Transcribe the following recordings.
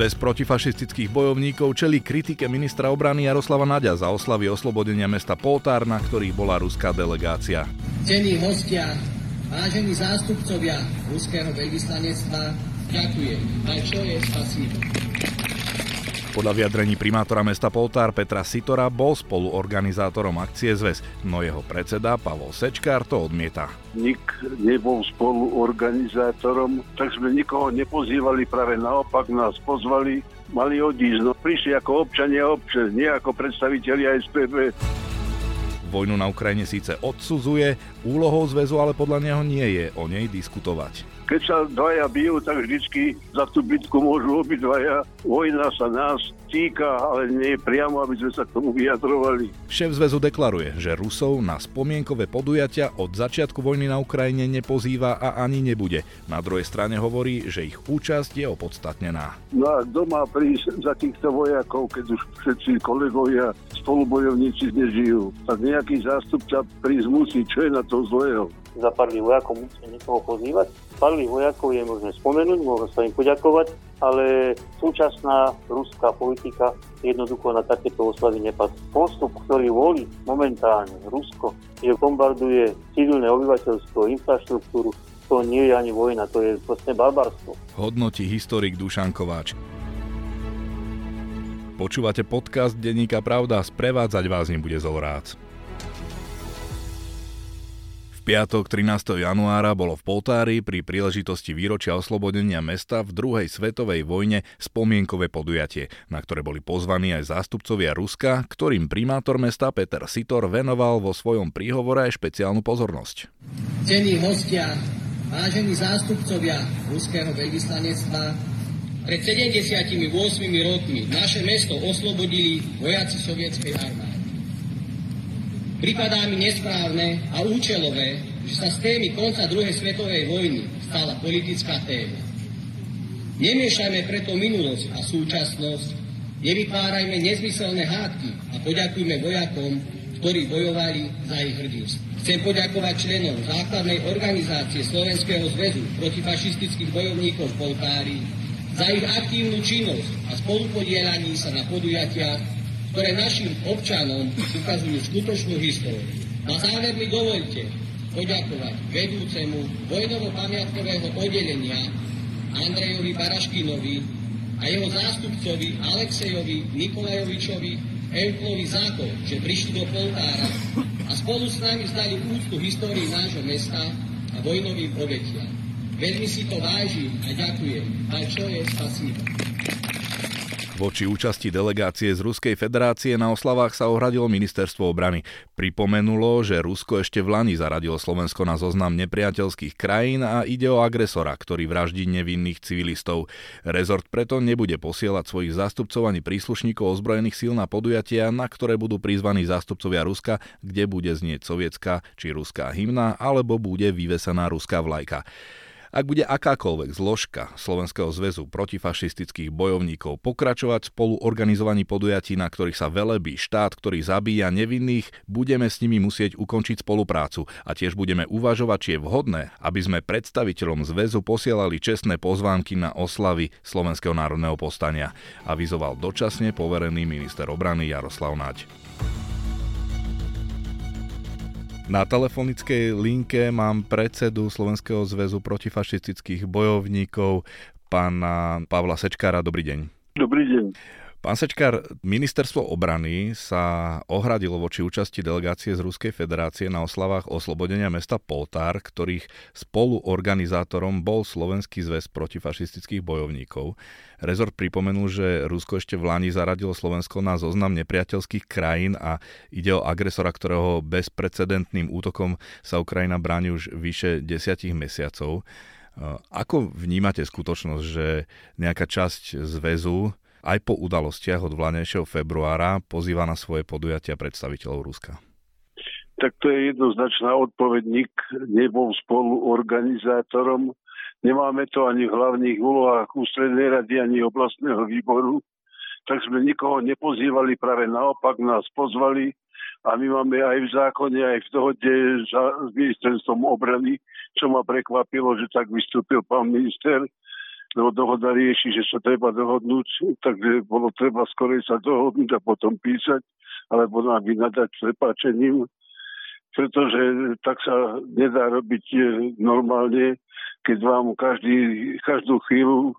Zväz protifašistických bojovníkov čeli kritike ministra obrany Jaroslava Naďa za oslavy oslobodenia mesta Poltár, na ktorých bola ruská delegácia. Cení hostia, vážení zástupcovia ruského veľvyslanectva, ďakujem. je spasíbo. Podľa vyjadrení primátora mesta Poltár Petra Sitora bol spoluorganizátorom akcie zväz, no jeho predseda Pavol Sečkár to odmieta. Nik nebol spoluorganizátorom, tak sme nikoho nepozývali, práve naopak nás pozvali, mali odísť. No, prišli ako občania občas, nie ako predstaviteľi SPB. Vojnu na Ukrajine síce odsudzuje, úlohou zväzu ale podľa neho nie je o nej diskutovať. Keď sa dvaja bijú, tak vždycky za tú bitku môžu obidvaja. Vojna sa nás týka, ale nie priamo, aby sme sa k tomu vyjadrovali. Šéf zväzu deklaruje, že Rusov na spomienkové podujatia od začiatku vojny na Ukrajine nepozýva a ani nebude. Na druhej strane hovorí, že ich účasť je opodstatnená. No a doma prísť za týchto vojakov, keď už všetci kolegovia, spolubojovníci nežijú, tak nejaký zástupca prísť musí, čo je na to zlého za pár vojakov musíme niekoho pozývať. Padlých vojakov je možné spomenúť, môžem sa im poďakovať, ale súčasná ruská politika jednoducho na takéto oslavy nepadá. Postup, ktorý volí momentálne Rusko, že bombarduje civilné obyvateľstvo, infraštruktúru, to nie je ani vojna, to je vlastne barbarstvo. Hodnotí historik Dušan Kováč. Počúvate podcast Denníka Pravda, sprevádzať vás nebude Zolrác piatok 13. januára bolo v Poltári pri príležitosti výročia oslobodenia mesta v druhej svetovej vojne spomienkové podujatie, na ktoré boli pozvaní aj zástupcovia Ruska, ktorým primátor mesta Peter Sitor venoval vo svojom príhovore aj špeciálnu pozornosť. Cení hostia, vážení zástupcovia ruského veľvyslanectva, pred 78 rokmi naše mesto oslobodili vojaci sovietskej armády. Pripadá mi nesprávne a účelové, že sa z témy konca druhej svetovej vojny stala politická téma. Nemiešajme preto minulosť a súčasnosť, nevytvárajme nezmyselné hádky a poďakujme vojakom, ktorí bojovali za ich hrdinstvo. Chcem poďakovať členom základnej organizácie Slovenského zväzu protifašistických bojovníkov v Poltári za ich aktívnu činnosť a spolupodielaní sa na podujatiach ktoré našim občanom ukazujú skutočnú históriu. Na záver mi dovolte poďakovať vedúcemu vojnovo-pamiatkového oddelenia Andrejovi Baraškinovi a jeho zástupcovi Alexejovi Nikolajovičovi Euklovi za to, že prišli do Poltára a spolu s nami zdali úctu histórii nášho mesta a vojnovým obetiam. Veľmi si to vážim a ďakujem. A čo je spasíba. Voči účasti delegácie z Ruskej federácie na oslavách sa ohradilo ministerstvo obrany. Pripomenulo, že Rusko ešte v Lani zaradilo Slovensko na zoznam nepriateľských krajín a ide o agresora, ktorý vraždí nevinných civilistov. Rezort preto nebude posielať svojich zástupcov ani príslušníkov ozbrojených síl na podujatia, na ktoré budú prizvaní zástupcovia Ruska, kde bude znieť sovietská či ruská hymna alebo bude vyvesená ruská vlajka. Ak bude akákoľvek zložka Slovenského zväzu protifašistických bojovníkov pokračovať spolu organizovaní podujatí, na ktorých sa velebí štát, ktorý zabíja nevinných, budeme s nimi musieť ukončiť spoluprácu a tiež budeme uvažovať, či je vhodné, aby sme predstaviteľom zväzu posielali čestné pozvánky na oslavy Slovenského národného postania, avizoval dočasne poverený minister obrany Jaroslav Naď. Na telefonickej linke mám predsedu Slovenského zväzu protifašistických bojovníkov, pána Pavla Sečkára. Dobrý deň. Dobrý deň. Pán Sečkár, ministerstvo obrany sa ohradilo voči účasti delegácie z Ruskej federácie na oslavách oslobodenia mesta Poltár, ktorých spoluorganizátorom bol Slovenský zväz protifašistických bojovníkov. Rezort pripomenul, že Rusko ešte v Lani zaradilo Slovensko na zoznam nepriateľských krajín a ide o agresora, ktorého bezprecedentným útokom sa Ukrajina bráni už vyše desiatich mesiacov. Ako vnímate skutočnosť, že nejaká časť zväzu aj po udalostiach od vlanejšieho februára pozýva na svoje podujatia predstaviteľov Ruska? Tak to je jednoznačná odpoveď. Nik nebol spolu organizátorom. Nemáme to ani v hlavných úlohách ústrednej rady, ani oblastného výboru. Tak sme nikoho nepozývali, práve naopak nás pozvali a my máme aj v zákone, aj v dohode s ministerstvom obrany, čo ma prekvapilo, že tak vystúpil pán minister, lebo dohoda rieši, že sa treba dohodnúť, takže bolo treba skorej sa dohodnúť a potom písať, alebo nám vynadať prepáčením, pretože tak sa nedá robiť e, normálne, keď vám každý, každú chvíľu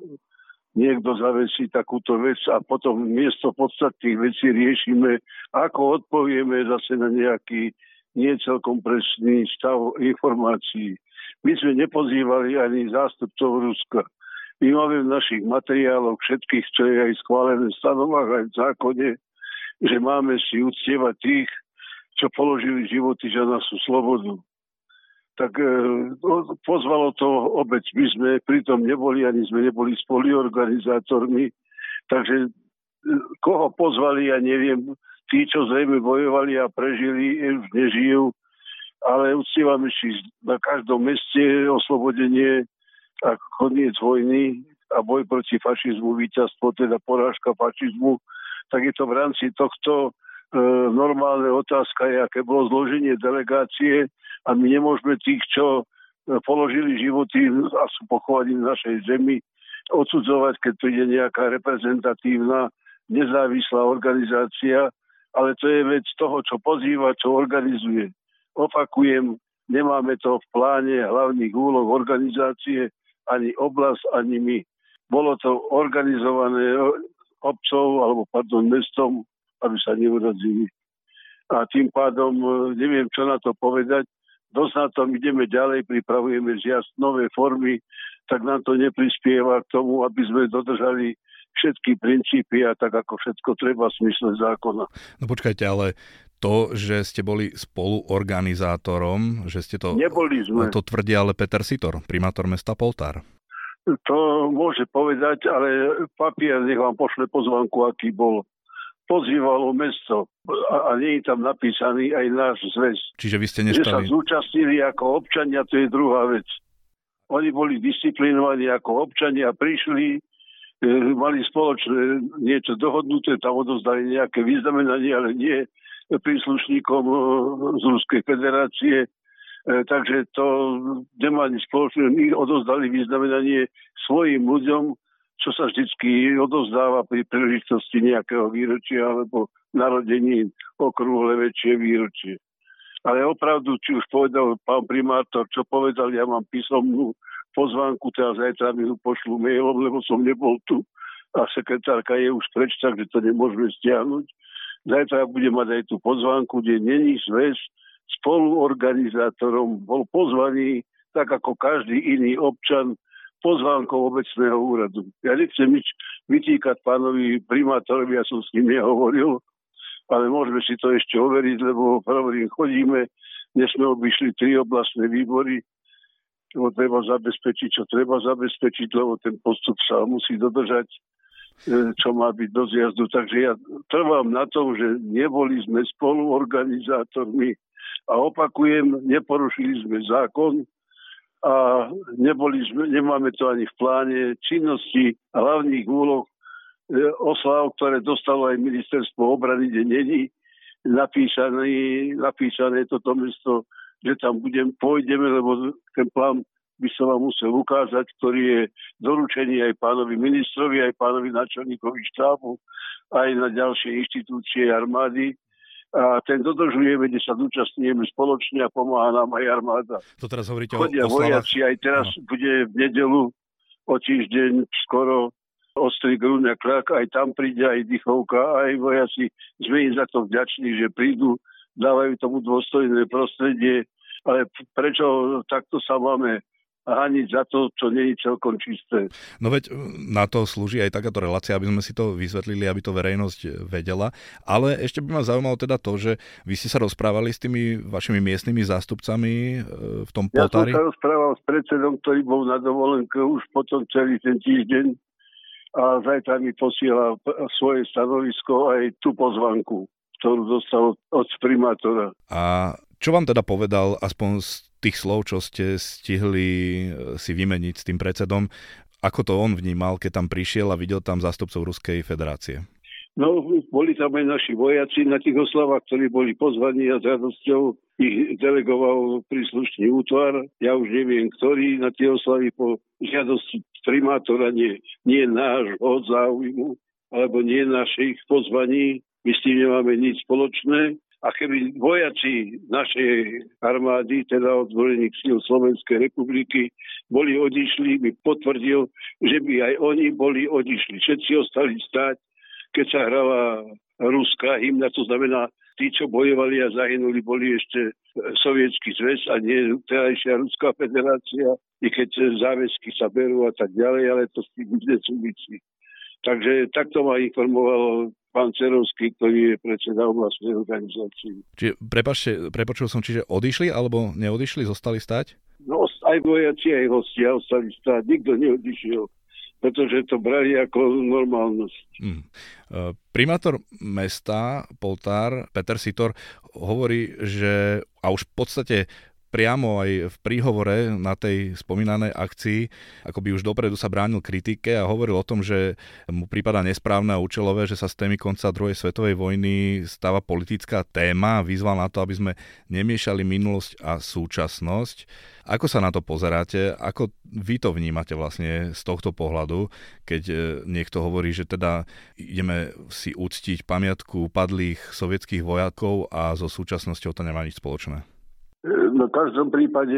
niekto zavesí takúto vec a potom miesto podstatných vecí riešime, ako odpovieme zase na nejaký nie celkom presný stav informácií. My sme nepozývali ani zástupcov Ruska. My máme v našich materiáloch všetkých, čo je aj schválené v stanovách, aj v zákone, že máme si uctievať tých, čo položili životy za našu slobodu. Tak e, no, pozvalo to obec. My sme pritom neboli, ani sme neboli spoluorganizátormi. Takže e, koho pozvali, ja neviem. Tí, čo zrejme bojovali a prežili, už nežijú. Ale uctievame si na každom meste oslobodenie a koniec vojny a boj proti fašizmu, víťazstvo, teda porážka fašizmu, tak je to v rámci tohto e, normálne otázka aké bolo zloženie delegácie a my nemôžeme tých, čo e, položili životy a sú pochovaní v našej zemi, odsudzovať, keď to je nejaká reprezentatívna, nezávislá organizácia, ale to je vec toho, čo pozýva, čo organizuje. Opakujem, nemáme to v pláne hlavných úloh organizácie, ani oblasť, ani my. Bolo to organizované obcov, alebo pardon, mestom, aby sa neurazili. A tým pádom e, neviem, čo na to povedať. Dosť na tom ideme ďalej, pripravujeme zjazd nové formy, tak nám to neprispieva k tomu, aby sme dodržali všetky princípy a tak ako všetko treba v smysle zákona. No počkajte, ale to, že ste boli spoluorganizátorom, že ste to... Neboli sme. To tvrdí ale Peter Sitor, primátor mesta Poltár. To môže povedať, ale papier nech vám pošle pozvanku, aký bol. Pozývalo mesto a, a nie je tam napísaný aj náš zväz. Čiže vy ste nestali... Že sa zúčastnili ako občania, to je druhá vec. Oni boli disciplinovaní ako občania, prišli, e, mali spoločné niečo dohodnuté, tam odozdali nejaké vyznamenanie, ale nie príslušníkom e, z Ruskej federácie. E, takže to nemá nič spoločné. My odozdali vyznamenanie svojim ľuďom, čo sa vždycky odozdáva pri príležitosti nejakého výročia alebo narodení okrúhle väčšie výročie. Ale opravdu, či už povedal pán primátor, čo povedal, ja mám písomnú pozvánku, teraz zajtra mi ju pošlu mailom, lebo som nebol tu a sekretárka je už preč, takže to nemôžeme stiahnuť. Zajtra budem mať aj tú pozvánku, kde není zväz spoluorganizátorom bol pozvaný, tak ako každý iný občan, pozvánkou obecného úradu. Ja nechcem nič vytýkať pánovi primátorovi, ja som s ním nehovoril, ale môžeme si to ešte overiť, lebo hovorím, chodíme, dnes sme obišli tri oblastné výbory, lebo treba zabezpečiť, čo treba zabezpečiť, lebo ten postup sa musí dodržať čo má byť do zjazdu. Takže ja trvám na tom, že neboli sme spoluorganizátormi a opakujem, neporušili sme zákon a neboli sme, nemáme to ani v pláne činnosti hlavných úloh e, oslav, ktoré dostalo aj ministerstvo obrany, kde není napísané, napísané toto mesto, že tam budem, pôjdeme, lebo ten plán by som vám musel ukázať, ktorý je doručený aj pánovi ministrovi, aj pánovi načelníkovi štábu, aj na ďalšie inštitúcie armády. A ten dodržujeme, kde sa zúčastňujeme spoločne a pomáha nám aj armáda. To teraz hovoríte Chodia o, o vojaci, aj teraz no. bude v nedelu o týždeň skoro ostrý grúňa krak, aj tam príde aj dychovka, aj vojaci. Sme im za to vďační, že prídu, dávajú tomu dôstojné prostredie, ale prečo takto sa máme hániť za to, čo nie je celkom čisté. No veď na to slúži aj takáto relácia, aby sme si to vysvetlili, aby to verejnosť vedela. Ale ešte by ma zaujímalo teda to, že vy ste sa rozprávali s tými vašimi miestnymi zástupcami e, v tom Poltári? Ja som sa rozprával s predsedom, ktorý bol na dovolenke už potom celý ten týždeň a zajtra mi posiela svoje stanovisko aj tú pozvanku, ktorú dostal od primátora. A čo vám teda povedal aspoň z tých slov, čo ste stihli eh, si vymeniť s tým predsedom, ako to on vnímal, keď tam prišiel a videl tam zástupcov Ruskej federácie? No, boli tam aj naši vojaci na tých oslavách, ktorí boli pozvaní a s radosťou ich delegoval príslušný útvar. Ja už neviem, ktorý na tie oslavy po žiadosti primátora, nie, nie nášho záujmu, alebo nie našich pozvaní. My s tým nemáme nič spoločné. A keby vojaci našej armády, teda odvolených síl Slovenskej republiky, boli odišli, by potvrdil, že by aj oni boli odišli. Všetci ostali stáť, keď sa hrala ruská hymna, to znamená, tí, čo bojovali a zahynuli, boli ešte sovietský zväz a nie terajšia Ruská federácia, i keď záväzky sa berú a tak ďalej, ale to s tým nesúvisí. Takže takto ma informoval pán Cerovský, ktorý je predseda oblastnej organizácii. Čiže, prepačte, prepočul som, čiže odišli alebo neodišli, zostali stať? No, aj vojaci, aj hostia ostali stať, nikto neodišiel pretože to brali ako normálnosť. Hmm. Primátor mesta Poltár, Peter Sitor, hovorí, že a už v podstate priamo aj v príhovore na tej spomínanej akcii, ako by už dopredu sa bránil kritike a hovoril o tom, že mu prípada nesprávne a účelové, že sa z témy konca druhej svetovej vojny stáva politická téma a vyzval na to, aby sme nemiešali minulosť a súčasnosť. Ako sa na to pozeráte? Ako vy to vnímate vlastne z tohto pohľadu, keď e, niekto hovorí, že teda ideme si uctiť pamiatku padlých sovietských vojakov a so súčasnosťou to nemá nič spoločné? No v každom prípade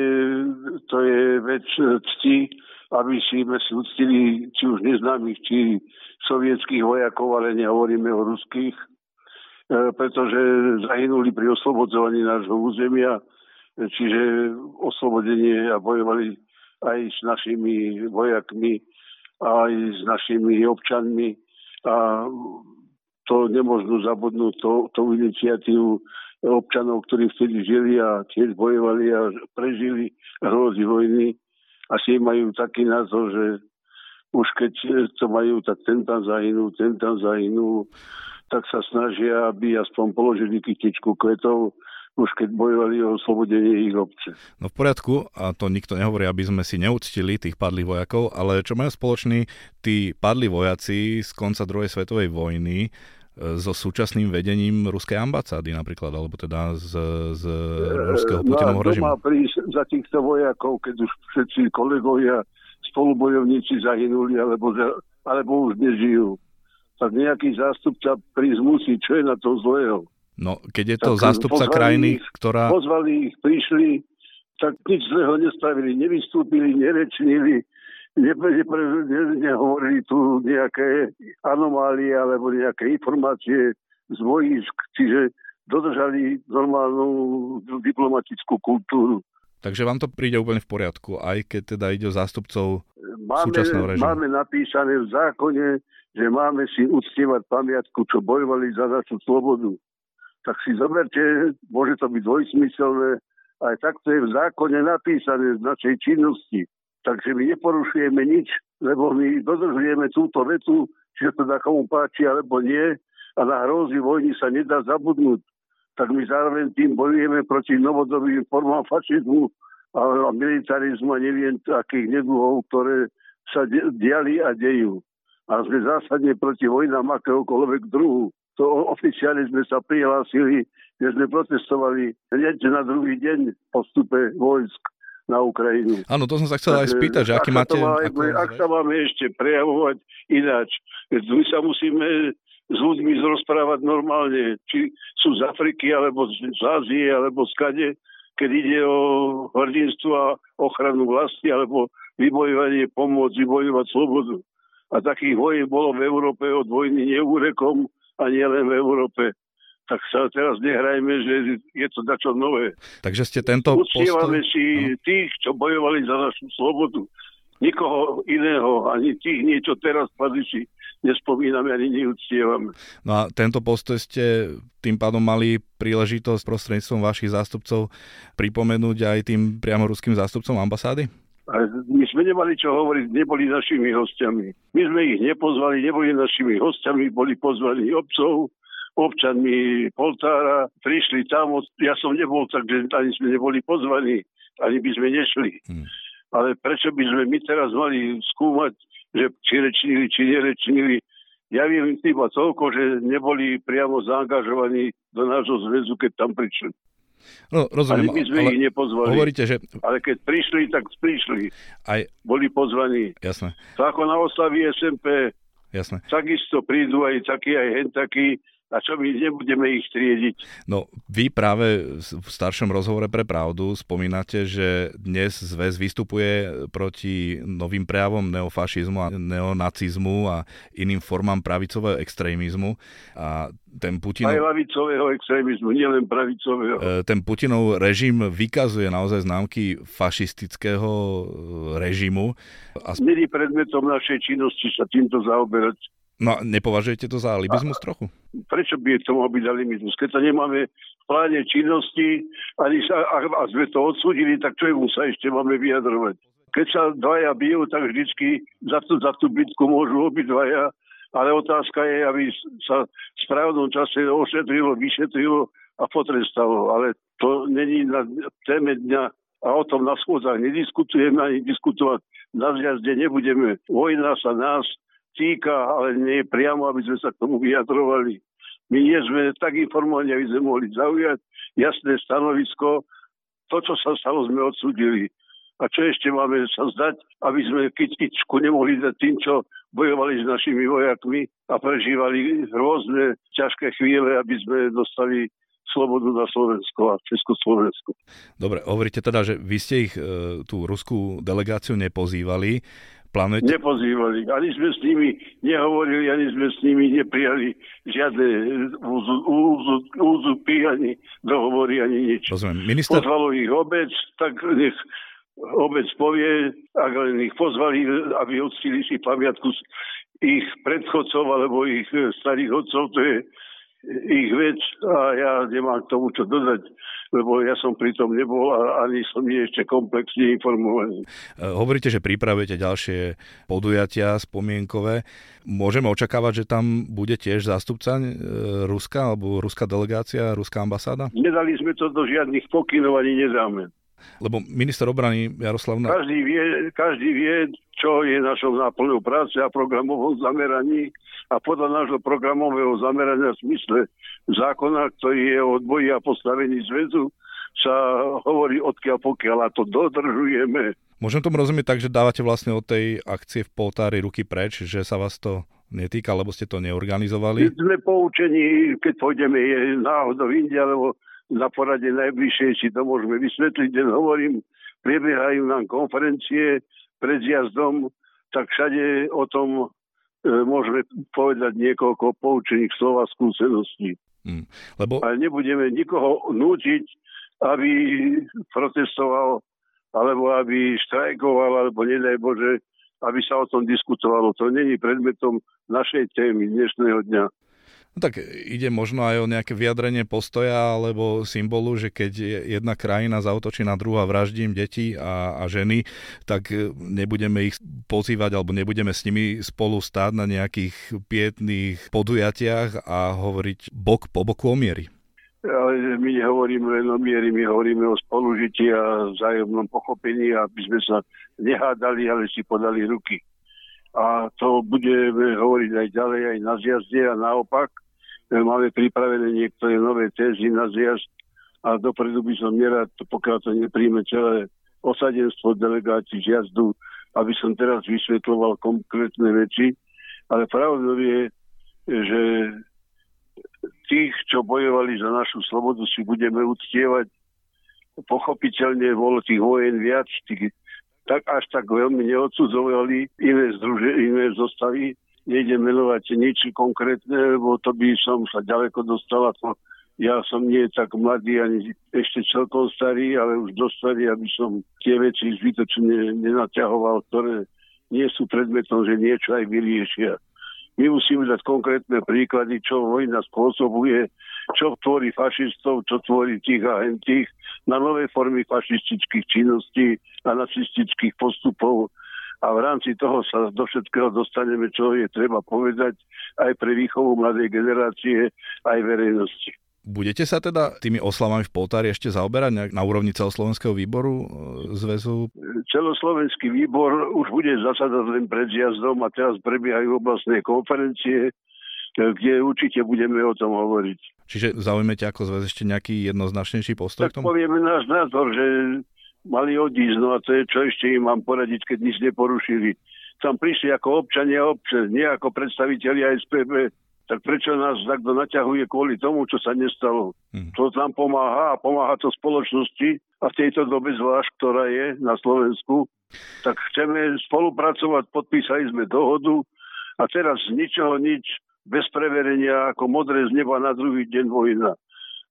to je vec cti, aby si sme si uctili či už neznámych, či sovietských vojakov, ale nehovoríme o ruských, e, pretože zahynuli pri oslobodzovaní nášho územia, čiže oslobodenie a bojovali aj s našimi vojakmi, aj s našimi občanmi. A to nemôžno zabudnúť, to, tú iniciatívu občanov, ktorí vtedy žili a tiež bojovali a prežili hrozy vojny. Asi majú taký názor, že už keď to majú, tak ten tam zahynul, ten tam zahynul, tak sa snažia, aby aspoň položili kytičku kvetov, už keď bojovali o oslobodenie ich obce. No v poriadku, a to nikto nehovorí, aby sme si neúctili tých padlých vojakov, ale čo majú spoločný tí padlí vojaci z konca druhej svetovej vojny, so súčasným vedením ruskej ambasády napríklad, alebo teda z, z ruského Putinovho no režimu. má prísť za týchto vojakov, keď už všetci kolegovia, spolubojovníci zahynuli, alebo, alebo už nežijú. Tak nejaký zástupca prísť musí, čo je na to zlého. No, keď je to tak zástupca krajiny, ich, ktorá... Pozvali ich, prišli, tak nič zlého nespravili, nevystúpili, nerečnili, nehovorili tu nejaké anomálie alebo nejaké informácie z vojísk, čiže dodržali normálnu diplomatickú kultúru. Takže vám to príde úplne v poriadku, aj keď teda ide o zástupcov máme, súčasného režimu. Máme napísané v zákone, že máme si uctievať pamiatku, čo bojovali za našu slobodu. Tak si zoberte, môže to byť dvojsmyselné, ale takto je v zákone napísané z našej činnosti. Takže my neporušujeme nič, lebo my dodržujeme túto vetu, či to da komu páči alebo nie a na hrozy vojny sa nedá zabudnúť. Tak my zároveň tým bojujeme proti novodobým formám fašizmu a militarizmu a neviem akých neduhov, ktoré sa diali a dejú. A sme zásadne proti vojnám akéhokoľvek druhu. To oficiálne sme sa prihlásili, že sme protestovali hneď na druhý deň po vstupe vojsk na Ukrajinu. Áno, to som sa chcel aj spýtať, že aký máte... Má, ako... Ak sa máme ešte prejavovať ináč, my sa musíme s ľuďmi rozprávať normálne, či sú z Afriky, alebo z Ázie, alebo z kade, keď ide o hrdinstvo a ochranu vlasti, alebo vybojovanie, pomôcť, vybojovať slobodu. A takých vojen bolo v Európe od vojny neúrekom a nielen v Európe tak sa teraz nehrajme, že je to dačo nové. Takže ste tento Uctievame postoj... si no. tých, čo bojovali za našu slobodu. Nikoho iného, ani tých niečo teraz si nespomíname ani neúctievame. No a tento postoj ste tým pádom mali príležitosť prostredníctvom vašich zástupcov pripomenúť aj tým priamo ruským zástupcom ambasády? A my sme nemali čo hovoriť, neboli našimi hostiami. My sme ich nepozvali, neboli našimi hostiami, boli pozvaní obcov, občanmi Poltára, prišli tam, ja som nebol, takže ani sme neboli pozvaní, ani by sme nešli. Hmm. Ale prečo by sme my teraz mali skúmať, že či rečnili, či nerečnili, Ja viem iba toľko, že neboli priamo zaangažovaní do nášho zväzu, keď tam prišli. No, rozumiem, ale my sme ale ich nepozvali. Hovoríte, že... Ale keď prišli, tak prišli. Aj... Boli pozvaní. Jasné. To ako na oslavy SMP. Jasné. Takisto prídu aj takí, aj hen takí, a čo my nebudeme ich triediť. No, vy práve v staršom rozhovore pre pravdu spomínate, že dnes zväz vystupuje proti novým prejavom neofašizmu a neonacizmu a iným formám pravicového extrémizmu a ten Putinov... Aj lavicového extrémizmu, nielen pravicového. E, ten Putinov režim vykazuje naozaj známky fašistického e, režimu. A... Není predmetom našej činnosti sa týmto zaoberať. No nepovažujete to za libizmus trochu? Prečo by to mohol byť libizmus? Keď to nemáme v pláne činnosti ani sa, a, a sme to odsúdili, tak čo sa ešte máme vyjadrovať? Keď sa dvaja bijú, tak vždycky za tú, za tú bitku môžu obidvaja, ale otázka je, aby sa v správnom čase ošetrilo, vyšetrilo a potrestalo. Ale to není na téme dňa a o tom na schôdzach nediskutujeme ani diskutovať na zjazde nebudeme. Vojna sa nás týka, ale nie priamo, aby sme sa k tomu vyjadrovali. My nie sme tak informovaní, aby sme mohli zaujať jasné stanovisko. To, čo sa stalo, sme odsudili. A čo ešte máme sa zdať, aby sme kytičku nemohli dať tým, čo bojovali s našimi vojakmi a prežívali rôzne ťažké chvíle, aby sme dostali slobodu na Slovensko a Československo. Dobre, hovoríte teda, že vy ste ich, e, tú ruskú delegáciu nepozývali. Plánujete? Nepozývali. Ani sme s nimi nehovorili, ani sme s nimi neprijali žiadne úzu, úzu, úzupy, ani dohovory, ani nič. Rozumiem. Minister... Pozvalo ich obec, tak nech obec povie, ak len ich pozvali, aby odstili si pamiatku ich predchodcov alebo ich starých odcov, to je ich vec a ja nemám k tomu čo dodať, lebo ja som pri tom nebol a ani som nie ešte komplexne informovaný. E, hovoríte, že pripravujete ďalšie podujatia spomienkové. Môžeme očakávať, že tam bude tiež zástupca e, Ruska alebo ruská delegácia, ruská ambasáda? Nedali sme to do žiadnych pokynov ani nedáme. Lebo minister obrany Jaroslav... Každý vie, každý vie, čo je našou náplňou práce a programovom zameraní a podľa nášho programového zamerania v smysle zákona, ktorý je o odboji a postavení zväzu, sa hovorí odkiaľ pokiaľ a to dodržujeme. Môžem tomu rozumieť tak, že dávate vlastne od tej akcie v Poltári ruky preč, že sa vás to netýka, lebo ste to neorganizovali? Sme poučení, keď pôjdeme je náhodou inde, alebo na porade najbližšie, či to môžeme vysvetliť, len hovorím, prebiehajú nám konferencie pred jazdom, tak všade o tom e, môžeme povedať niekoľko poučených slov a skúseností. Hmm. Lebo... Ale nebudeme nikoho nútiť, aby protestoval, alebo aby štrajkoval, alebo nedaj Bože, aby sa o tom diskutovalo. To není predmetom našej témy dnešného dňa. No tak ide možno aj o nejaké vyjadrenie postoja alebo symbolu, že keď jedna krajina zautočí na druhú a vraždí im deti a, a ženy, tak nebudeme ich pozývať alebo nebudeme s nimi spolu stáť na nejakých pietných podujatiach a hovoriť bok po boku o miery. Ale my nehovoríme len o miery, my hovoríme o spolužití a vzájomnom pochopení, aby sme sa nehádali, ale si podali ruky. A to budeme hovoriť aj ďalej, aj na zjazde a naopak máme pripravené niektoré nové tézy na zjazd a dopredu by som nerad, pokiaľ to nepríjme celé osadenstvo delegácií zjazdu, aby som teraz vysvetloval konkrétne veci, ale pravdou je, že tých, čo bojovali za našu slobodu, si budeme uctievať. Pochopiteľne bolo tých vojen viac, tých, tak až tak veľmi neodsudzovali iné, združe, iné zostavy, nejdem menovať nič konkrétne, lebo to by som sa ďaleko dostala. To, ja som nie tak mladý ani ešte celkom starý, ale už dosť starý, aby som tie veci zbytočne nenaťahoval, ktoré nie sú predmetom, že niečo aj vyriešia. My musíme dať konkrétne príklady, čo vojna spôsobuje, čo tvorí fašistov, čo tvorí tých a tých na nové formy fašistických činností a nacistických postupov a v rámci toho sa do všetkého dostaneme, čo je treba povedať aj pre výchovu mladej generácie, aj verejnosti. Budete sa teda tými oslavami v Poltári ešte zaoberať na úrovni celoslovenského výboru e, zväzu? Celoslovenský výbor už bude zasadať len pred zjazdom a teraz prebiehajú oblastné konferencie, kde určite budeme o tom hovoriť. Čiže zaujmete ako zväz ešte nejaký jednoznačnejší postoj tak k tomu? povieme náš názor, že mali odísť, no a to je čo ešte im mám poradiť, keď nič neporušili. Tam prišli ako občania obce, nie ako predstavitelia SPB tak prečo nás takto naťahuje kvôli tomu, čo sa nestalo? Hmm. To nám pomáha a pomáha to spoločnosti a v tejto dobe zvlášť, ktorá je na Slovensku, tak chceme spolupracovať, podpísali sme dohodu a teraz z ničoho nič, bez preverenia, ako modré z neba na druhý deň vojna.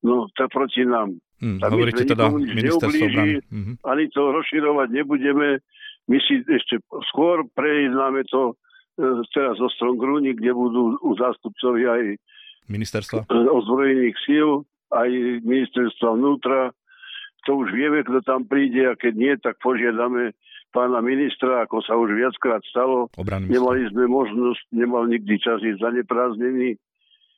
No, tak proti nám. Hmm, tak hovoríte teda ministerstvo hmm. Ani to rozširovať nebudeme. My si ešte skôr prejednáme to E, teraz zo Strongrúni, kde budú u zástupcovi aj ministerstva ozbrojených síl, aj ministerstva vnútra. To už vieme, kto tam príde a keď nie, tak požiadame pána ministra, ako sa už viackrát stalo. Nemali sme možnosť, nemal nikdy čas ísť zaneprázdnený.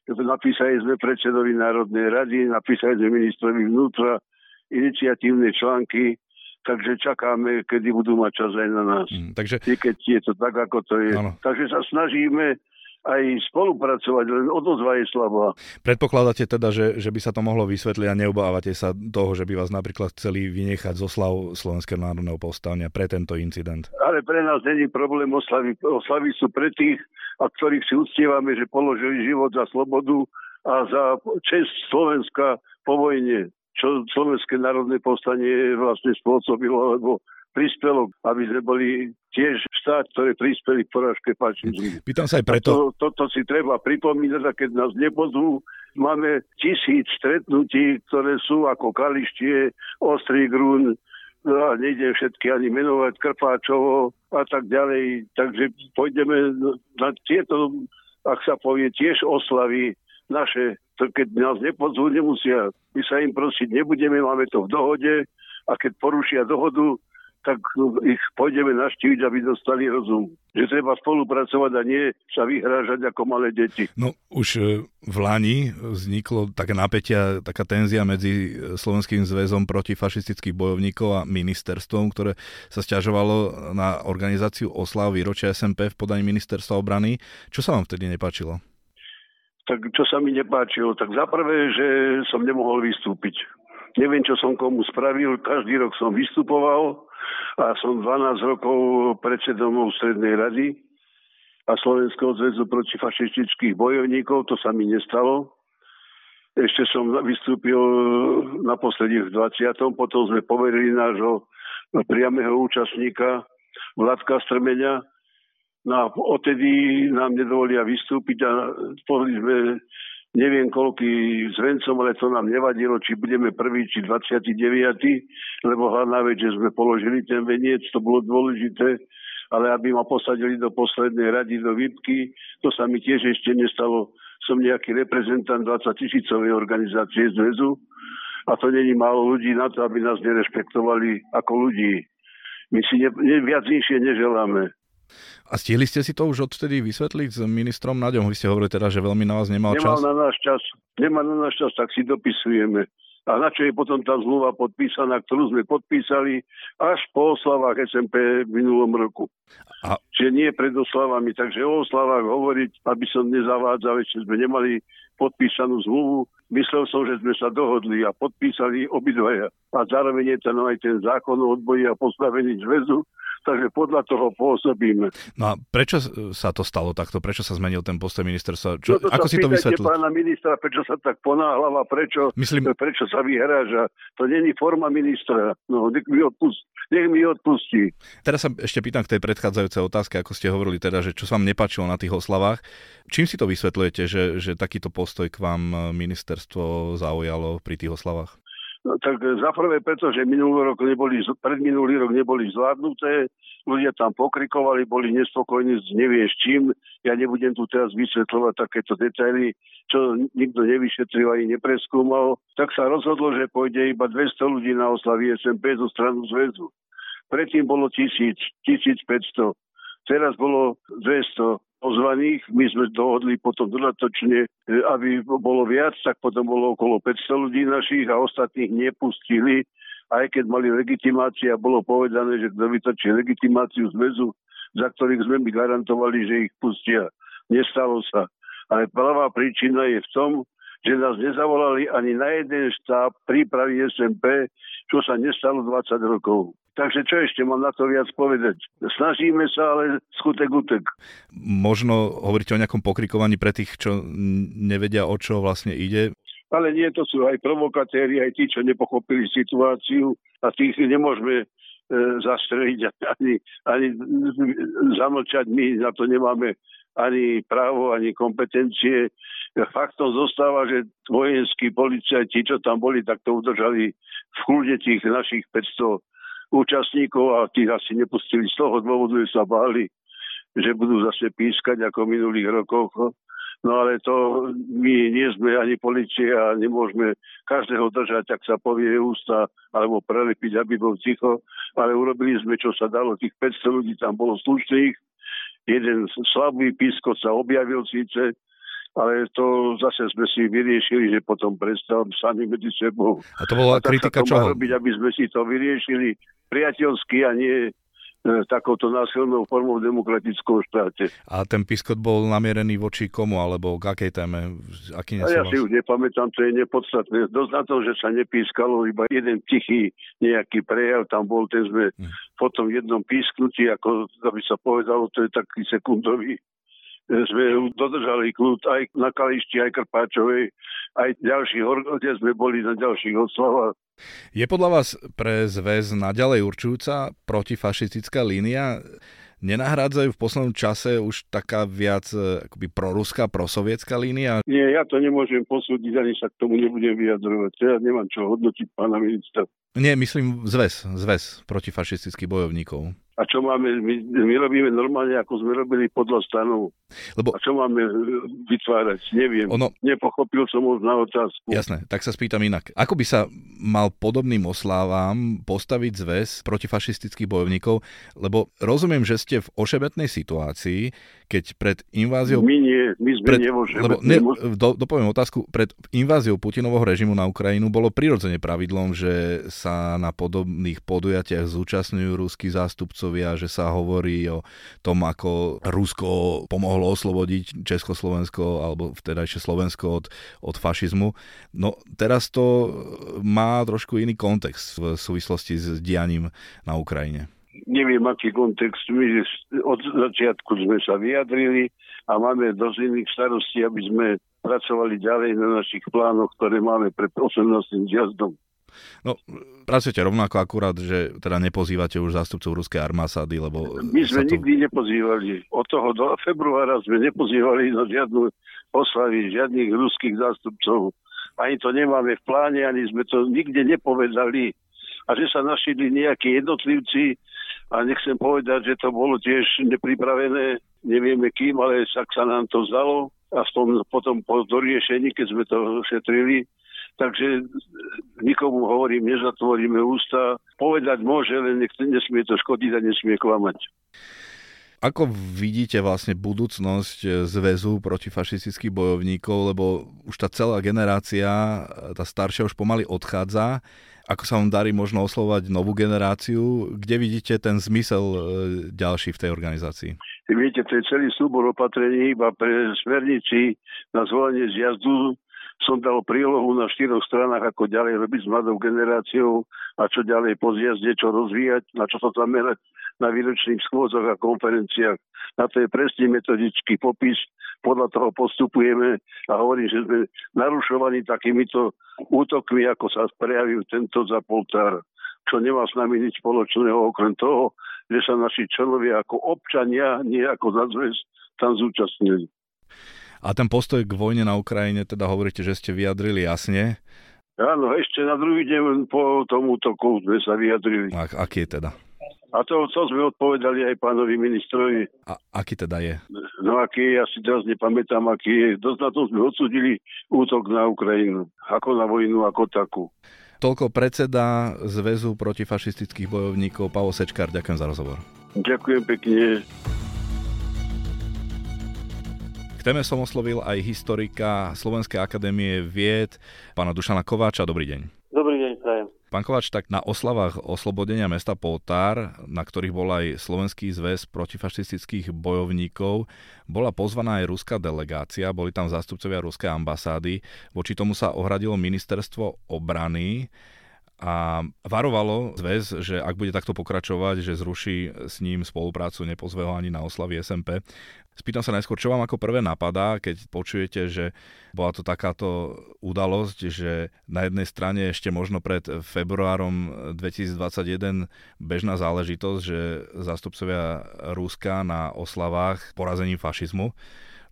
Napísali sme predsedovi Národnej rady, napísali sme ministrovi vnútra iniciatívne články, takže čakáme, kedy budú mať čas aj na nás. Mm, takže... I keď je to tak, ako to je. Ano. Takže sa snažíme aj spolupracovať, len odozva je slabá. Predpokladáte teda, že, že by sa to mohlo vysvetliť a neobávate sa toho, že by vás napríklad chceli vynechať zo slav Slovenského národného povstania pre tento incident? Ale pre nás není problém oslavy. Oslavy sú pre tých, a ktorých si uctievame, že položili život za slobodu a za čest Slovenska po vojne čo Slovenské národné povstanie vlastne spôsobilo, alebo prispelo, aby sme boli tiež štát, ktoré prispeli k porážke fašizmu. Pýtam sa aj preto. To, toto si treba pripomínať, a keď nás nepozvú, máme tisíc stretnutí, ktoré sú ako Kalištie, Ostrý grún, no a nejdem všetky ani menovať, Krpáčovo a tak ďalej. Takže pôjdeme na tieto, ak sa povie, tiež oslavy naše to keď nás nepozvú, nemusia. My sa im prosiť nebudeme, máme to v dohode a keď porušia dohodu, tak ich pôjdeme naštíviť, aby dostali rozum. Že treba spolupracovať a nie sa vyhrážať ako malé deti. No už e, v Lani vzniklo také napätia, taká tenzia medzi Slovenským zväzom proti fašistických bojovníkov a ministerstvom, ktoré sa stiažovalo na organizáciu oslav výročia SMP v podaní ministerstva obrany. Čo sa vám vtedy nepáčilo? tak čo sa mi nepáčilo, tak za prvé, že som nemohol vystúpiť. Neviem, čo som komu spravil, každý rok som vystupoval a som 12 rokov predsedom Strednej rady a Slovenského zväzu proti fašistických bojovníkov, to sa mi nestalo. Ešte som vystúpil naposledy v 20. Potom sme poverili nášho priamého účastníka Vladka Strmenia, No a odtedy nám nedovolia vystúpiť a povedali sme neviem koľký zvencom, ale to nám nevadilo, či budeme prvý, či 29. Lebo hlavná vec, že sme položili ten veniec, to bolo dôležité, ale aby ma posadili do poslednej rady, do výpky, to sa mi tiež ešte nestalo. Som nejaký reprezentant 20 tisícovej organizácie zväzu a to není málo ľudí na to, aby nás nerešpektovali ako ľudí. My si ne, ne, viac nižšie neželáme. A stihli ste si to už odtedy vysvetliť s ministrom Naďom? Vy ste hovorili teda, že veľmi na vás nemal, nemal čas. Nemal na náš čas. Nemá na náš čas, tak si dopisujeme. A na čo je potom tá zmluva podpísaná, ktorú sme podpísali až po oslavách SMP v minulom roku. A... Čiže nie pred oslavami, takže o oslavách hovoriť, aby som nezavádzal, ešte sme nemali podpísanú zmluvu. Myslel som, že sme sa dohodli a podpísali obidvaja. A zároveň je tam aj ten zákon o odboji a postavení zväzu, takže podľa toho pôsobíme. No a prečo sa to stalo takto? Prečo sa zmenil ten postoj ministerstva? Čo, no to ako si to vysvetlíte? pána ministra, prečo sa tak ponáhľava, prečo, Myslím... prečo sa vyhráža. To není forma ministra. No, nech mi, odpust, nech mi odpustí. Teraz sa ešte pýtam k tej predchádzajúcej otázke, ako ste hovorili teda, že čo sa vám nepačilo na tých oslavách. Čím si to vysvetľujete, že, že takýto postoj k vám ministerstvo zaujalo pri tých oslavách? No, tak za prvé preto, že minulý rok neboli, predminulý rok neboli zvládnuté, ľudia tam pokrikovali, boli nespokojní s neviem s čím. Ja nebudem tu teraz vysvetľovať takéto detaily, čo nikto nevyšetril ani nepreskúmal. Tak sa rozhodlo, že pôjde iba 200 ľudí na oslavy SMP zo stranu zväzu. Predtým bolo 1000, 1500. Teraz bolo 200 pozvaných my sme dohodli potom dodatočne, e, aby bolo viac, tak potom bolo okolo 500 ľudí našich a ostatných nepustili, aj keď mali legitimácia, bolo povedané, že kto vytočí legitimáciu zväzu, za ktorých sme my garantovali, že ich pustia. Nestalo sa. Ale prvá príčina je v tom, že nás nezavolali ani na jeden štáb prípravy SMP, čo sa nestalo 20 rokov. Takže čo ešte mám na to viac povedať? Snažíme sa, ale skutek utek. Možno hovoríte o nejakom pokrikovaní pre tých, čo nevedia, o čo vlastne ide? Ale nie, to sú aj provokatéri, aj tí, čo nepochopili situáciu a tých nemôžeme e, zastreliť ani, ani zamlčať. My na to nemáme ani právo, ani kompetencie. Faktom zostáva, že vojenskí policajti, čo tam boli, tak to udržali v kľude tých našich 500 účastníkov a tých asi nepustili z toho dôvodu, že sa báli, že budú zase pískať ako v minulých rokoch. No ale to my nie sme ani policie a nemôžeme každého držať, ak sa povie ústa, alebo prelepiť, aby bol ticho. Ale urobili sme, čo sa dalo. Tých 500 ľudí tam bolo slušných jeden slabý písko sa objavil síce, ale to zase sme si vyriešili, že potom prestal sami medzi sebou. A to bola a kritika čoho? robiť, aby sme si to vyriešili priateľsky a nie E, takouto násilnou formou v demokratickom štáte. A ten piskot bol namierený voči komu, alebo k akej téme? Aký a ja si už nepamätám, to je nepodstatné. Dosť na to, že sa nepískalo, iba jeden tichý nejaký prejav tam bol, ten sme hm. potom jednom písknutí, ako aby sa povedalo, to je taký sekundový sme dodržali kľud aj na Kališti, aj Krpáčovej, aj ďalších, kde sme boli na ďalších oslavách. Je podľa vás pre zväz naďalej určujúca protifašistická línia? Nenahrádzajú v poslednom čase už taká viac e, akoby proruská, prosovietská línia? Nie, ja to nemôžem posúdiť, ani sa k tomu nebudem vyjadrovať. Ja nemám čo hodnotiť pána ministra. Nie, myslím zväz, zväz protifašistických bojovníkov. A čo máme, my, my robíme normálne, ako sme robili podľa stanov. Lebo... A čo máme e, vytvárať, neviem. Ono... Nepochopil som už na otázku. Jasné, tak sa spýtam inak. Ako by sa mal podobným oslávam postaviť zväz protifašistických bojovníkov? Lebo rozumiem, že ste v ošebetnej situácii, keď pred inváziou... My nie, my sme pred, lebo ne, do, dopoviem otázku. Pred inváziou Putinovho režimu na Ukrajinu bolo prirodzene pravidlom, že sa na podobných podujatiach zúčastňujú ruskí zástupcov zástupcovia, že sa hovorí o tom, ako Rusko pomohlo oslobodiť Československo alebo vtedajšie Slovensko od, od fašizmu. No teraz to má trošku iný kontext v súvislosti s dianím na Ukrajine neviem, aký kontext. My od začiatku sme sa vyjadrili a máme dosť iných starostí, aby sme pracovali ďalej na našich plánoch, ktoré máme pred 18. zjazdom. No, pracujete rovnako akurát, že teda nepozývate už zástupcov ruskej armády, lebo... My sme to... nikdy nepozývali. Od toho do februára sme nepozývali na žiadnu oslavy žiadnych ruských zástupcov. Ani to nemáme v pláne, ani sme to nikde nepovedali. A že sa našili nejakí jednotlivci, a nechcem povedať, že to bolo tiež nepripravené, nevieme kým, ale však sa nám to zdalo. Aspoň potom po doriešení, keď sme to šetrili, Takže nikomu hovorím, nezatvoríme ústa. Povedať môže, len nesmie to škodiť a nesmie klamať. Ako vidíte vlastne budúcnosť zväzu protifašistických bojovníkov, lebo už tá celá generácia, tá staršia už pomaly odchádza. Ako sa vám darí možno oslovať novú generáciu? Kde vidíte ten zmysel e, ďalší v tej organizácii? Viete, to je celý súbor opatrení iba pre smernici na zvolenie zjazdu som dal prílohu na štyroch stranách, ako ďalej robiť s mladou generáciou a čo ďalej po zjazde, čo rozvíjať, na čo sa zamerať na výročných schôdzoch a konferenciách. Na to je presne metodický popis, podľa toho postupujeme a hovorím, že sme narušovaní takýmito útokmi, ako sa prejavil tento za poltár, čo nemá s nami nič spoločného, okrem toho, že sa naši členovia ako občania, nie ako zazväz, tam zúčastnili. A ten postoj k vojne na Ukrajine, teda hovoríte, že ste vyjadrili jasne. Áno, ešte na druhý deň po tom útoku sme sa vyjadrili. A, aký je teda? A to, to sme odpovedali aj pánovi ministrovi. A aký teda je? No aký, ja si teraz nepamätám, aký je. Dosť na to sme odsudili útok na Ukrajinu. Ako na vojnu, ako takú. Toľko predseda Zväzu protifašistických bojovníkov Pavo Sečkár. Ďakujem za rozhovor. Ďakujem pekne. Téme som oslovil aj historika Slovenskej akadémie vied, pána Dušana Kováča. Dobrý deň. Dobrý deň, prajem. Pán Kováč, tak na oslavách oslobodenia mesta Poltár, na ktorých bol aj Slovenský zväz protifašistických bojovníkov, bola pozvaná aj ruská delegácia, boli tam zástupcovia ruskej ambasády. Voči tomu sa ohradilo ministerstvo obrany a varovalo zväz, že ak bude takto pokračovať, že zruší s ním spoluprácu, nepozve ho ani na oslavy SMP. Spýtam sa najskôr, čo vám ako prvé napadá, keď počujete, že bola to takáto udalosť, že na jednej strane ešte možno pred februárom 2021 bežná záležitosť, že zástupcovia Ruska na oslavách porazením fašizmu,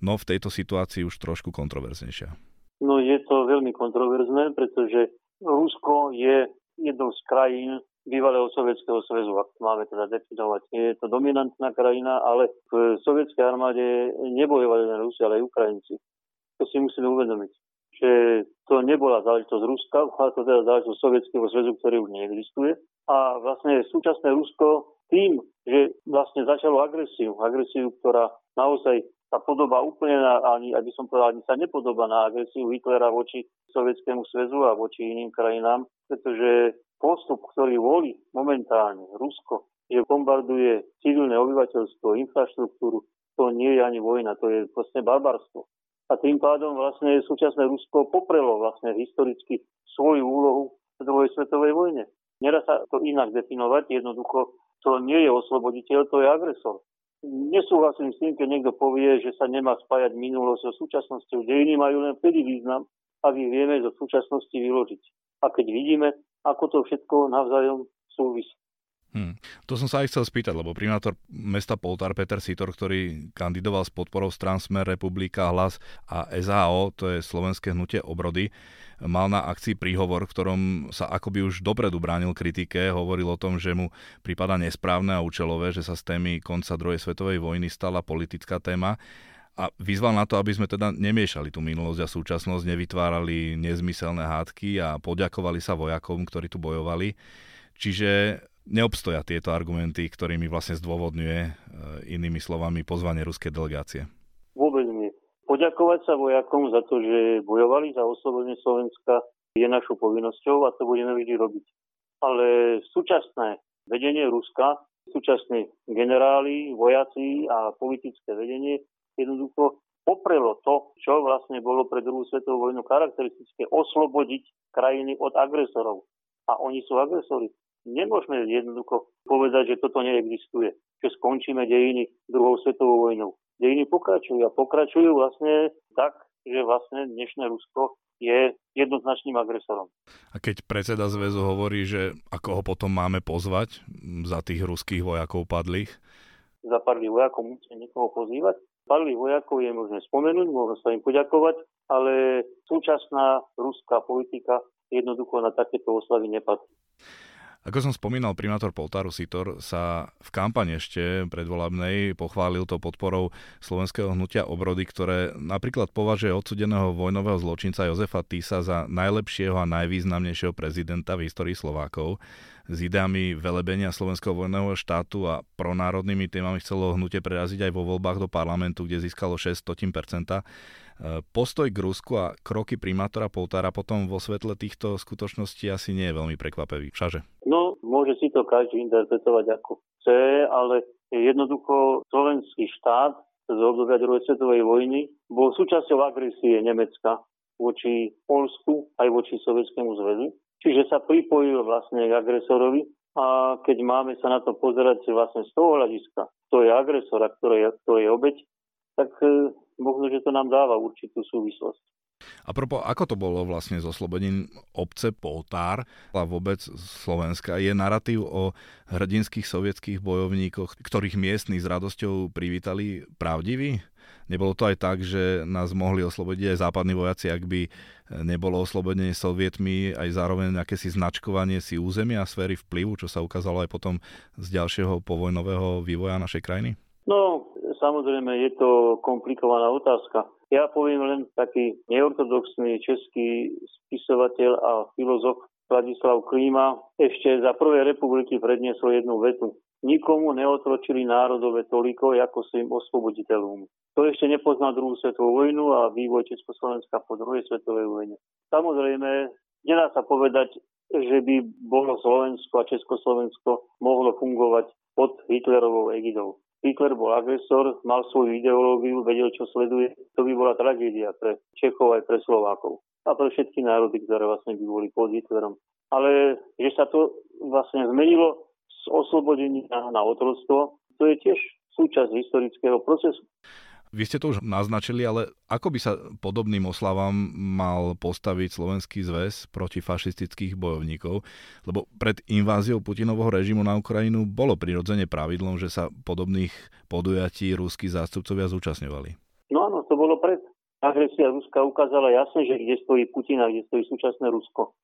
no v tejto situácii už trošku kontroverznejšia. No je to veľmi kontroverzné, pretože Rusko je jednou z krajín bývalého Sovietskeho zväzu, ak máme teda definovať. Je to dominantná krajina, ale v sovietskej armáde nebojovali len Rusi, ale aj Ukrajinci. To si musíme uvedomiť že to nebola záležitosť Ruska, ale to teda záležitosť Sovietskeho zväzu, ktorý už neexistuje. A vlastne súčasné Rusko tým, že vlastne začalo agresiu, agresiu, ktorá naozaj sa podobá úplne na, ani, aby som povedal, ani sa nepodobá na agresiu Hitlera voči Sovietskému zväzu a voči iným krajinám, pretože postup, ktorý volí momentálne Rusko, že bombarduje civilné obyvateľstvo, infraštruktúru, to nie je ani vojna, to je vlastne barbarstvo. A tým pádom vlastne súčasné Rusko poprelo vlastne historicky svoju úlohu v druhej svetovej vojne. Nedá sa to inak definovať, jednoducho to nie je osloboditeľ, to je agresor. Nesúhlasím s tým, keď niekto povie, že sa nemá spájať minulosť so súčasnosťou. Dejiny majú len vtedy význam, ak ich vieme zo súčasnosti vyložiť. A keď vidíme, ako to všetko navzájom súvisí. Hmm. To som sa aj chcel spýtať, lebo primátor mesta Poltár Peter Sitor, ktorý kandidoval s podporou strán Smer, Republika, Hlas a SHO, to je Slovenské hnutie obrody, mal na akcii príhovor, v ktorom sa akoby už dopredu bránil kritike, hovoril o tom, že mu prípada nesprávne a účelové, že sa z témy konca druhej svetovej vojny stala politická téma a vyzval na to, aby sme teda nemiešali tú minulosť a súčasnosť, nevytvárali nezmyselné hádky a poďakovali sa vojakom, ktorí tu bojovali. Čiže neobstoja tieto argumenty, ktorými vlastne zdôvodňuje e, inými slovami pozvanie ruskej delegácie? Vôbec nie. Poďakovať sa vojakom za to, že bojovali za oslobodenie Slovenska je našou povinnosťou a to budeme vždy robiť. Ale súčasné vedenie Ruska, súčasní generáli, vojaci a politické vedenie jednoducho poprelo to, čo vlastne bolo pre druhú svetovú vojnu charakteristické, oslobodiť krajiny od agresorov. A oni sú agresori. Nemôžeme jednoducho povedať, že toto neexistuje, že skončíme dejiny druhou svetovou vojnou. Dejiny pokračujú a pokračujú vlastne tak, že vlastne dnešné Rusko je jednoznačným agresorom. A keď predseda zväzu hovorí, že ako ho potom máme pozvať za tých ruských vojakov padlých? Za padlých vojakov musíme niekoho pozývať. Padlých vojakov je možné spomenúť, možno sa im poďakovať, ale súčasná ruská politika jednoducho na takéto oslavy nepatrí. Ako som spomínal, primátor Poltáru Sitor sa v kampane ešte predvolebnej pochválil to podporou slovenského hnutia obrody, ktoré napríklad považuje odsudeného vojnového zločinca Jozefa Tisa za najlepšieho a najvýznamnejšieho prezidenta v histórii Slovákov. S ideami velebenia slovenského vojnového štátu a pronárodnými témami chcelo hnutie preraziť aj vo voľbách do parlamentu, kde získalo 6 Postoj k Rusku a kroky primátora Poltára potom vo svetle týchto skutočností asi nie je veľmi prekvapivý. Všaže? No, môže si to každý interpretovať ako chce, ale jednoducho slovenský štát z obdobia druhej svetovej vojny bol súčasťou agresie Nemecka voči Polsku aj voči Sovietskému zväzu. Čiže sa pripojil vlastne k agresorovi a keď máme sa na to pozerať vlastne z toho hľadiska, to je agresor a kto je, kto je obeď, tak e, možno, že to nám dáva určitú súvislosť. A propos, ako to bolo vlastne s oslobodením obce Poltár a vôbec Slovenska? Je narratív o hrdinských sovietských bojovníkoch, ktorých miestni s radosťou privítali pravdivý? Nebolo to aj tak, že nás mohli oslobodiť aj západní vojaci, ak by nebolo oslobodenie sovietmi, aj zároveň nejaké si značkovanie si územia a sféry vplyvu, čo sa ukázalo aj potom z ďalšieho povojnového vývoja našej krajiny? No, samozrejme je to komplikovaná otázka. Ja poviem len taký neortodoxný český spisovateľ a filozof Vladislav Klíma ešte za prvej republiky predniesol jednu vetu. nikomu neotročili národové toliko, ako svojim osvoboditeľom. To ešte nepoznal druhú svetovú vojnu a vývoj Československa po druhej svetovej vojne. Samozrejme, nedá sa povedať, že by bolo Slovensko a Československo mohlo fungovať pod Hitlerovou egidou. Hitler bol agresor, mal svoju ideológiu, vedel, čo sleduje. To by bola tragédia pre Čechov aj pre Slovákov a pre všetky národy, ktoré vlastne by boli pod Hitlerom. Ale že sa to vlastne zmenilo z oslobodenia na otroctvo, to je tiež súčasť historického procesu. Vy ste to už naznačili, ale ako by sa podobným oslavám mal postaviť Slovenský zväz proti fašistických bojovníkov? Lebo pred inváziou Putinovho režimu na Ukrajinu bolo prirodzene pravidlom, že sa podobných podujatí ruskí zástupcovia zúčastňovali. No áno, to bolo pred. Agresia Ruska ukázala jasne, že kde stojí Putin a kde stojí súčasné Rusko.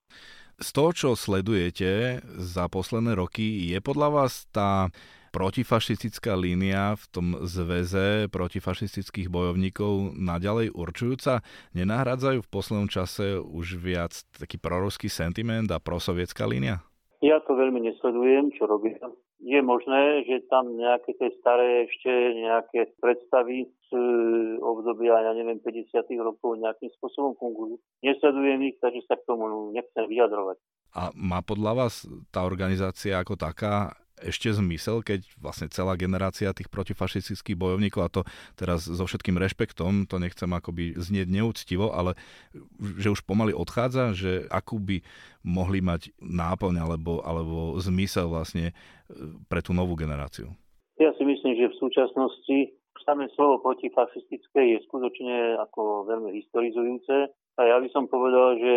Z toho, čo sledujete za posledné roky, je podľa vás tá protifašistická línia v tom zväze protifašistických bojovníkov naďalej určujúca? Nenahrádzajú v poslednom čase už viac taký proruský sentiment a prosovietská línia? Ja to veľmi nesledujem, čo robia. Je možné, že tam nejaké tie staré ešte nejaké predstavy z e, obdobia, ja neviem, 50. rokov nejakým spôsobom fungujú. Nesledujem ich, takže sa k tomu nechcem vyjadrovať. A má podľa vás tá organizácia ako taká ešte zmysel, keď vlastne celá generácia tých protifašistických bojovníkov, a to teraz so všetkým rešpektom, to nechcem akoby znieť neúctivo, ale že už pomaly odchádza, že akú by mohli mať náplň alebo, alebo zmysel vlastne e, pre tú novú generáciu? Ja si myslím, že v súčasnosti samé slovo protifašistické je skutočne ako veľmi historizujúce. A ja by som povedal, že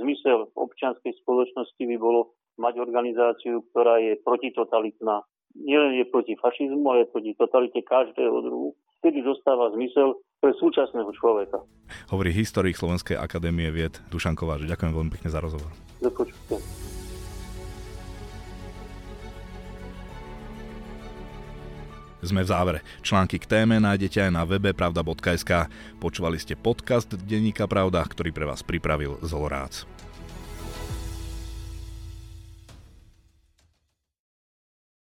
zmysel občianskej spoločnosti by bolo mať organizáciu, ktorá je protitotalitná. Nielen je proti fašizmu, ale proti totalite každého druhu. Vtedy dostáva zmysel pre súčasného človeka. Hovorí historik Slovenskej akadémie vied Dušan Kováč. Ďakujem veľmi pekne za rozhovor. Do počutia. Sme v závere. Články k téme nájdete aj na webe pravda.sk. Počúvali ste podcast Denníka Pravda, ktorý pre vás pripravil Zolorác.